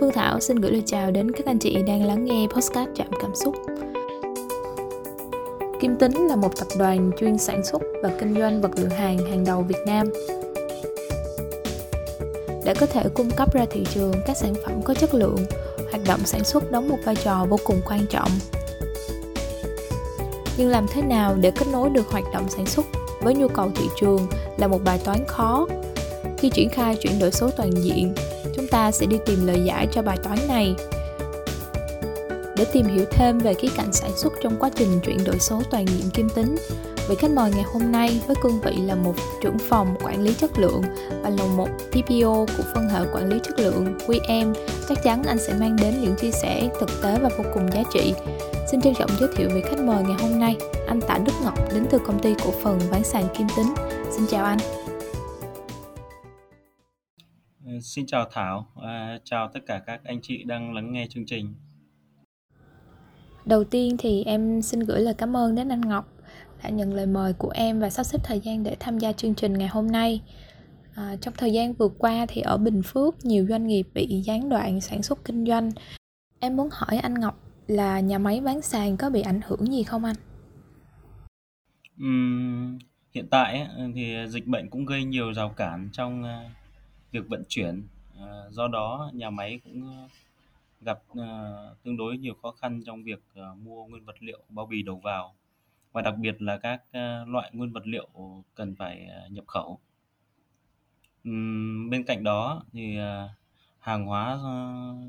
Phương Thảo xin gửi lời chào đến các anh chị đang lắng nghe podcast Trạm Cảm Xúc. Kim Tính là một tập đoàn chuyên sản xuất và kinh doanh vật liệu hàng hàng đầu Việt Nam. Để có thể cung cấp ra thị trường các sản phẩm có chất lượng, hoạt động sản xuất đóng một vai trò vô cùng quan trọng. Nhưng làm thế nào để kết nối được hoạt động sản xuất với nhu cầu thị trường là một bài toán khó. Khi triển khai chuyển đổi số toàn diện, chúng ta sẽ đi tìm lời giải cho bài toán này. Để tìm hiểu thêm về khía cạnh sản xuất trong quá trình chuyển đổi số toàn diện kim tính, vị khách mời ngày hôm nay với cương vị là một trưởng phòng quản lý chất lượng và là một TPO của phân hệ quản lý chất lượng QM, chắc chắn anh sẽ mang đến những chia sẻ thực tế và vô cùng giá trị. Xin trân trọng giới thiệu vị khách mời ngày hôm nay, anh Tạ Đức Ngọc đến từ công ty cổ phần bán sàn Kim Tính. Xin chào anh. Xin chào Thảo, à, chào tất cả các anh chị đang lắng nghe chương trình. Đầu tiên thì em xin gửi lời cảm ơn đến anh Ngọc đã nhận lời mời của em và sắp xếp thời gian để tham gia chương trình ngày hôm nay. À, trong thời gian vừa qua thì ở Bình Phước nhiều doanh nghiệp bị gián đoạn sản xuất kinh doanh. Em muốn hỏi anh Ngọc là nhà máy bán sàn có bị ảnh hưởng gì không anh? Ừm, hiện tại thì dịch bệnh cũng gây nhiều rào cản trong ờ, việc vận chuyển, à, do đó nhà máy cũng ờ, gặp ờ, tương đối nhiều khó khăn trong việc ờ, mua nguyên vật liệu bao bì đầu vào và đặc biệt là các loại nguyên vật liệu cần phải nhập khẩu. Bên cạnh đó thì hàng hóa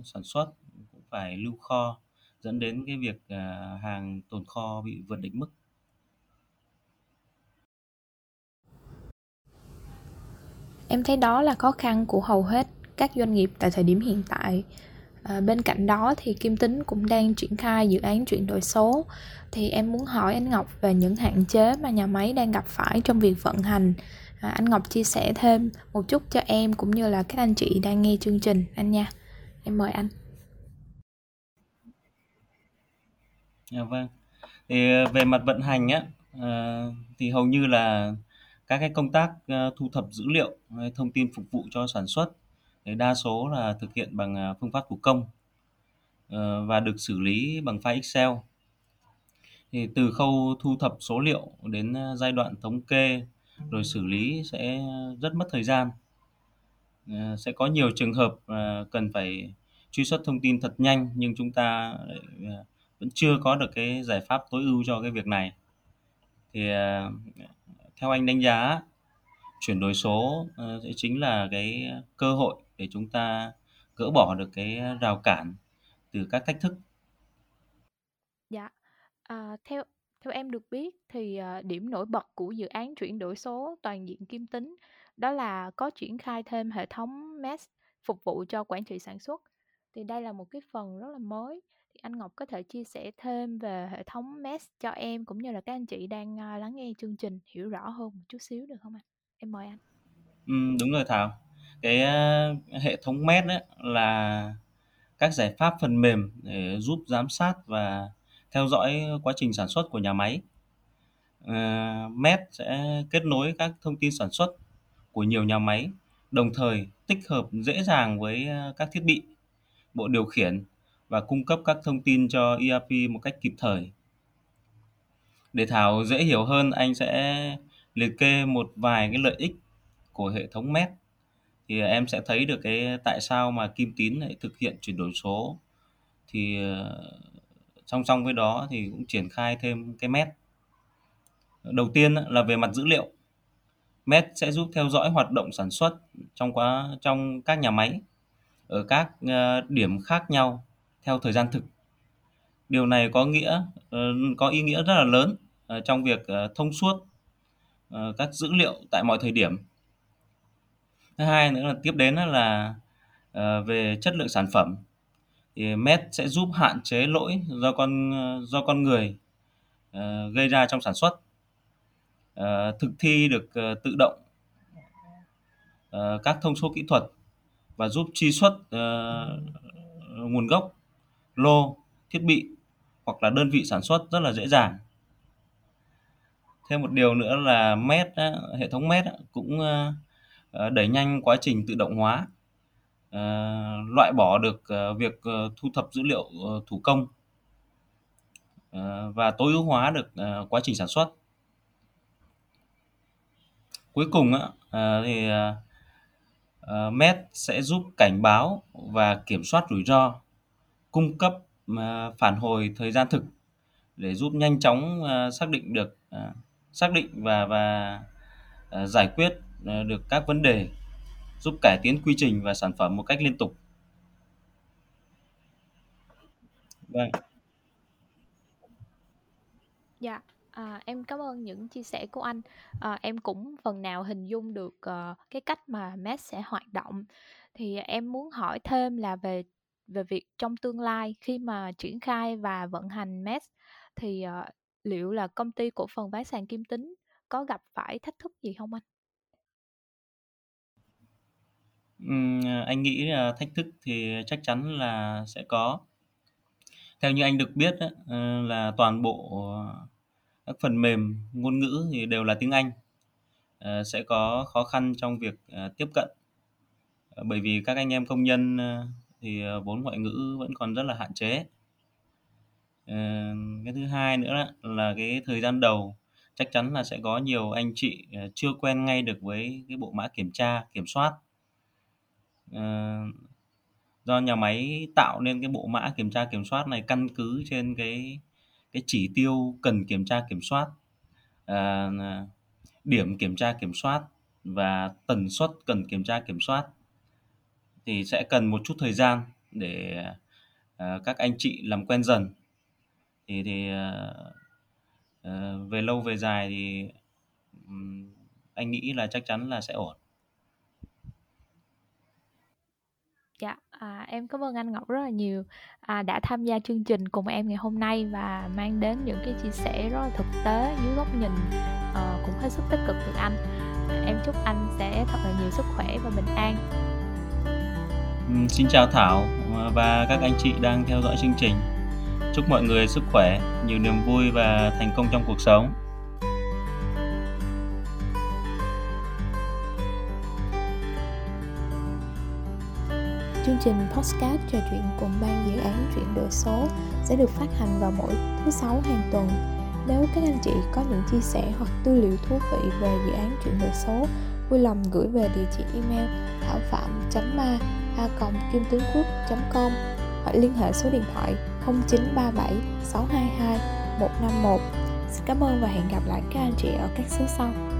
sản xuất cũng phải lưu kho dẫn đến cái việc hàng tồn kho bị vượt định mức. Em thấy đó là khó khăn của hầu hết các doanh nghiệp tại thời điểm hiện tại. À, bên cạnh đó thì Kim Tính cũng đang triển khai dự án chuyển đổi số. Thì em muốn hỏi anh Ngọc về những hạn chế mà nhà máy đang gặp phải trong việc vận hành. À, anh Ngọc chia sẻ thêm một chút cho em cũng như là các anh chị đang nghe chương trình anh nha. Em mời anh. Dạ vâng. Thì à, về mặt vận hành á, à, thì hầu như là các cái công tác ờ, thu thập dữ liệu, thông tin phục vụ cho sản xuất thì đa số là thực hiện bằng à, phương pháp thủ công ờ, và được xử lý bằng file Excel. Thì từ khâu thu thập số liệu đến à, giai đoạn thống kê rồi xử lý sẽ rất mất thời gian. Ờ, sẽ có nhiều trường hợp à, cần phải truy xuất thông tin thật nhanh nhưng chúng ta vẫn chưa có được cái giải pháp tối ưu cho cái việc này thì theo anh đánh giá chuyển đổi số ờ, sẽ chính là cái cơ hội để chúng ta gỡ bỏ được cái rào cản từ các thách thức. Dạ, à, theo theo em được biết thì ờ, điểm nổi bật của dự án chuyển đổi số toàn diện kim tính đó là có triển khai thêm hệ thống MES phục vụ cho quản trị sản xuất. Thì đây là một cái phần rất là mới thì anh Ngọc có thể chia sẻ thêm về hệ thống MES cho em cũng như là các anh chị đang à, lắng nghe chương trình hiểu rõ hơn một chút xíu được không anh? Em mời anh. Ừ, đúng rồi Thảo. Cái à, hệ thống MES ấy là các giải pháp phần mềm để giúp giám sát và theo dõi quá trình sản xuất của nhà máy. À, uh, MES sẽ kết nối các thông tin sản xuất của nhiều nhà máy, đồng thời tích hợp dễ dàng với các thiết bị, bộ điều khiển và cung cấp các thông tin cho ERP một cách kịp thời. Để Thảo dễ hiểu hơn, anh sẽ liệt kê một vài cái lợi ích của hệ thống MES thì em sẽ thấy được cái tại sao mà Kim Tín lại thực hiện chuyển đổi số thì ờ, song song với đó thì cũng triển khai thêm cái MES. Đầu tiên là về mặt dữ liệu. MES sẽ giúp theo dõi hoạt động sản xuất trong quá trong các nhà máy ở các ờ, điểm khác nhau theo thời gian thực. Điều này có nghĩa ờ, có ý nghĩa rất là lớn ờ, trong việc ờ, thông suốt các dữ liệu tại mọi thời điểm. Thứ hai nữa là tiếp đến là về chất lượng sản phẩm thì MES sẽ giúp hạn chế lỗi do con do con người gây ra trong sản xuất. Thực thi được tự động các thông số kỹ thuật và giúp truy xuất nguồn gốc lô, thiết bị hoặc là đơn vị sản xuất rất là dễ dàng. Thêm một điều nữa là met hệ thống met cũng ờ, ờ, đẩy nhanh quá trình tự động hóa. Ờ, loại bỏ được việc thu thập dữ liệu thủ công và tối ưu hóa được quá trình sản xuất cuối cùng thì MET sẽ giúp cảnh báo và kiểm soát rủi ro cung cấp à, phản hồi thời gian thực để giúp nhanh chóng à, xác định được à, xác định và và giải quyết được các vấn đề giúp cải tiến quy trình và sản phẩm một cách liên tục vâng dạ À, em cảm ơn những chia sẻ của anh. À, em cũng phần nào hình dung được uh, cái cách mà MES sẽ hoạt động. Thì em muốn hỏi thêm là về về việc trong tương lai khi mà triển khai và vận hành MES thì uh, liệu là công ty cổ phần bán sàn Kim Tính có gặp phải thách thức gì không anh? Ừm, ờ, anh nghĩ là thách thức thì chắc chắn là sẽ có. Theo như anh được biết đó, ờ, là toàn bộ các phần mềm ngôn ngữ thì đều là tiếng Anh sẽ có khó khăn trong việc tiếp cận bởi vì các anh em công nhân thì ờ, vốn ngoại ngữ vẫn còn rất là hạn chế. Ờ, cái thứ hai nữa là cái thời gian đầu, chắc chắn là sẽ có nhiều anh chị ờ, chưa quen ngay được với cái bộ mã kiểm tra, kiểm soát. Do nhà máy tạo nên cái bộ mã kiểm tra, kiểm soát này căn cứ trên cái cái chỉ tiêu cần kiểm tra, kiểm soát điểm kiểm tra, kiểm soát và tần suất cần kiểm tra, kiểm soát thì sẽ cần một chút thời gian để ờ, các anh chị làm quen dần thì thì ờ, ờ, về lâu về dài thì um, anh nghĩ là chắc chắn là sẽ ổn Dạ, à, em cảm ơn anh Ngọc rất là nhiều à, đã tham gia chương trình cùng em ngày hôm nay và mang đến những cái chia sẻ rất là thực tế dưới góc nhìn uh, cũng hết sức tích cực từ anh. À, em chúc anh sẽ thật là nhiều sức khỏe và bình an. Xin chào Thảo ờ, và các anh chị đang theo dõi chương trình. Chúc mọi người sức khỏe, nhiều niềm vui và thành công trong cuộc sống. Chương trình podcast trò chuyện cùng ban dự án chuyển đổi số sẽ được phát hành vào mỗi thứ sáu hàng tuần. Nếu các anh chị có những chia sẻ hoặc tư liệu thú vị về dự án chuyển đổi số, vui lòng gửi về địa chỉ email thảo phạm ma a kim tướng quốc.com hoặc liên hệ số điện thoại 0937 622 151. Xin cảm ơn và hẹn gặp lại các anh chị ở các số sau.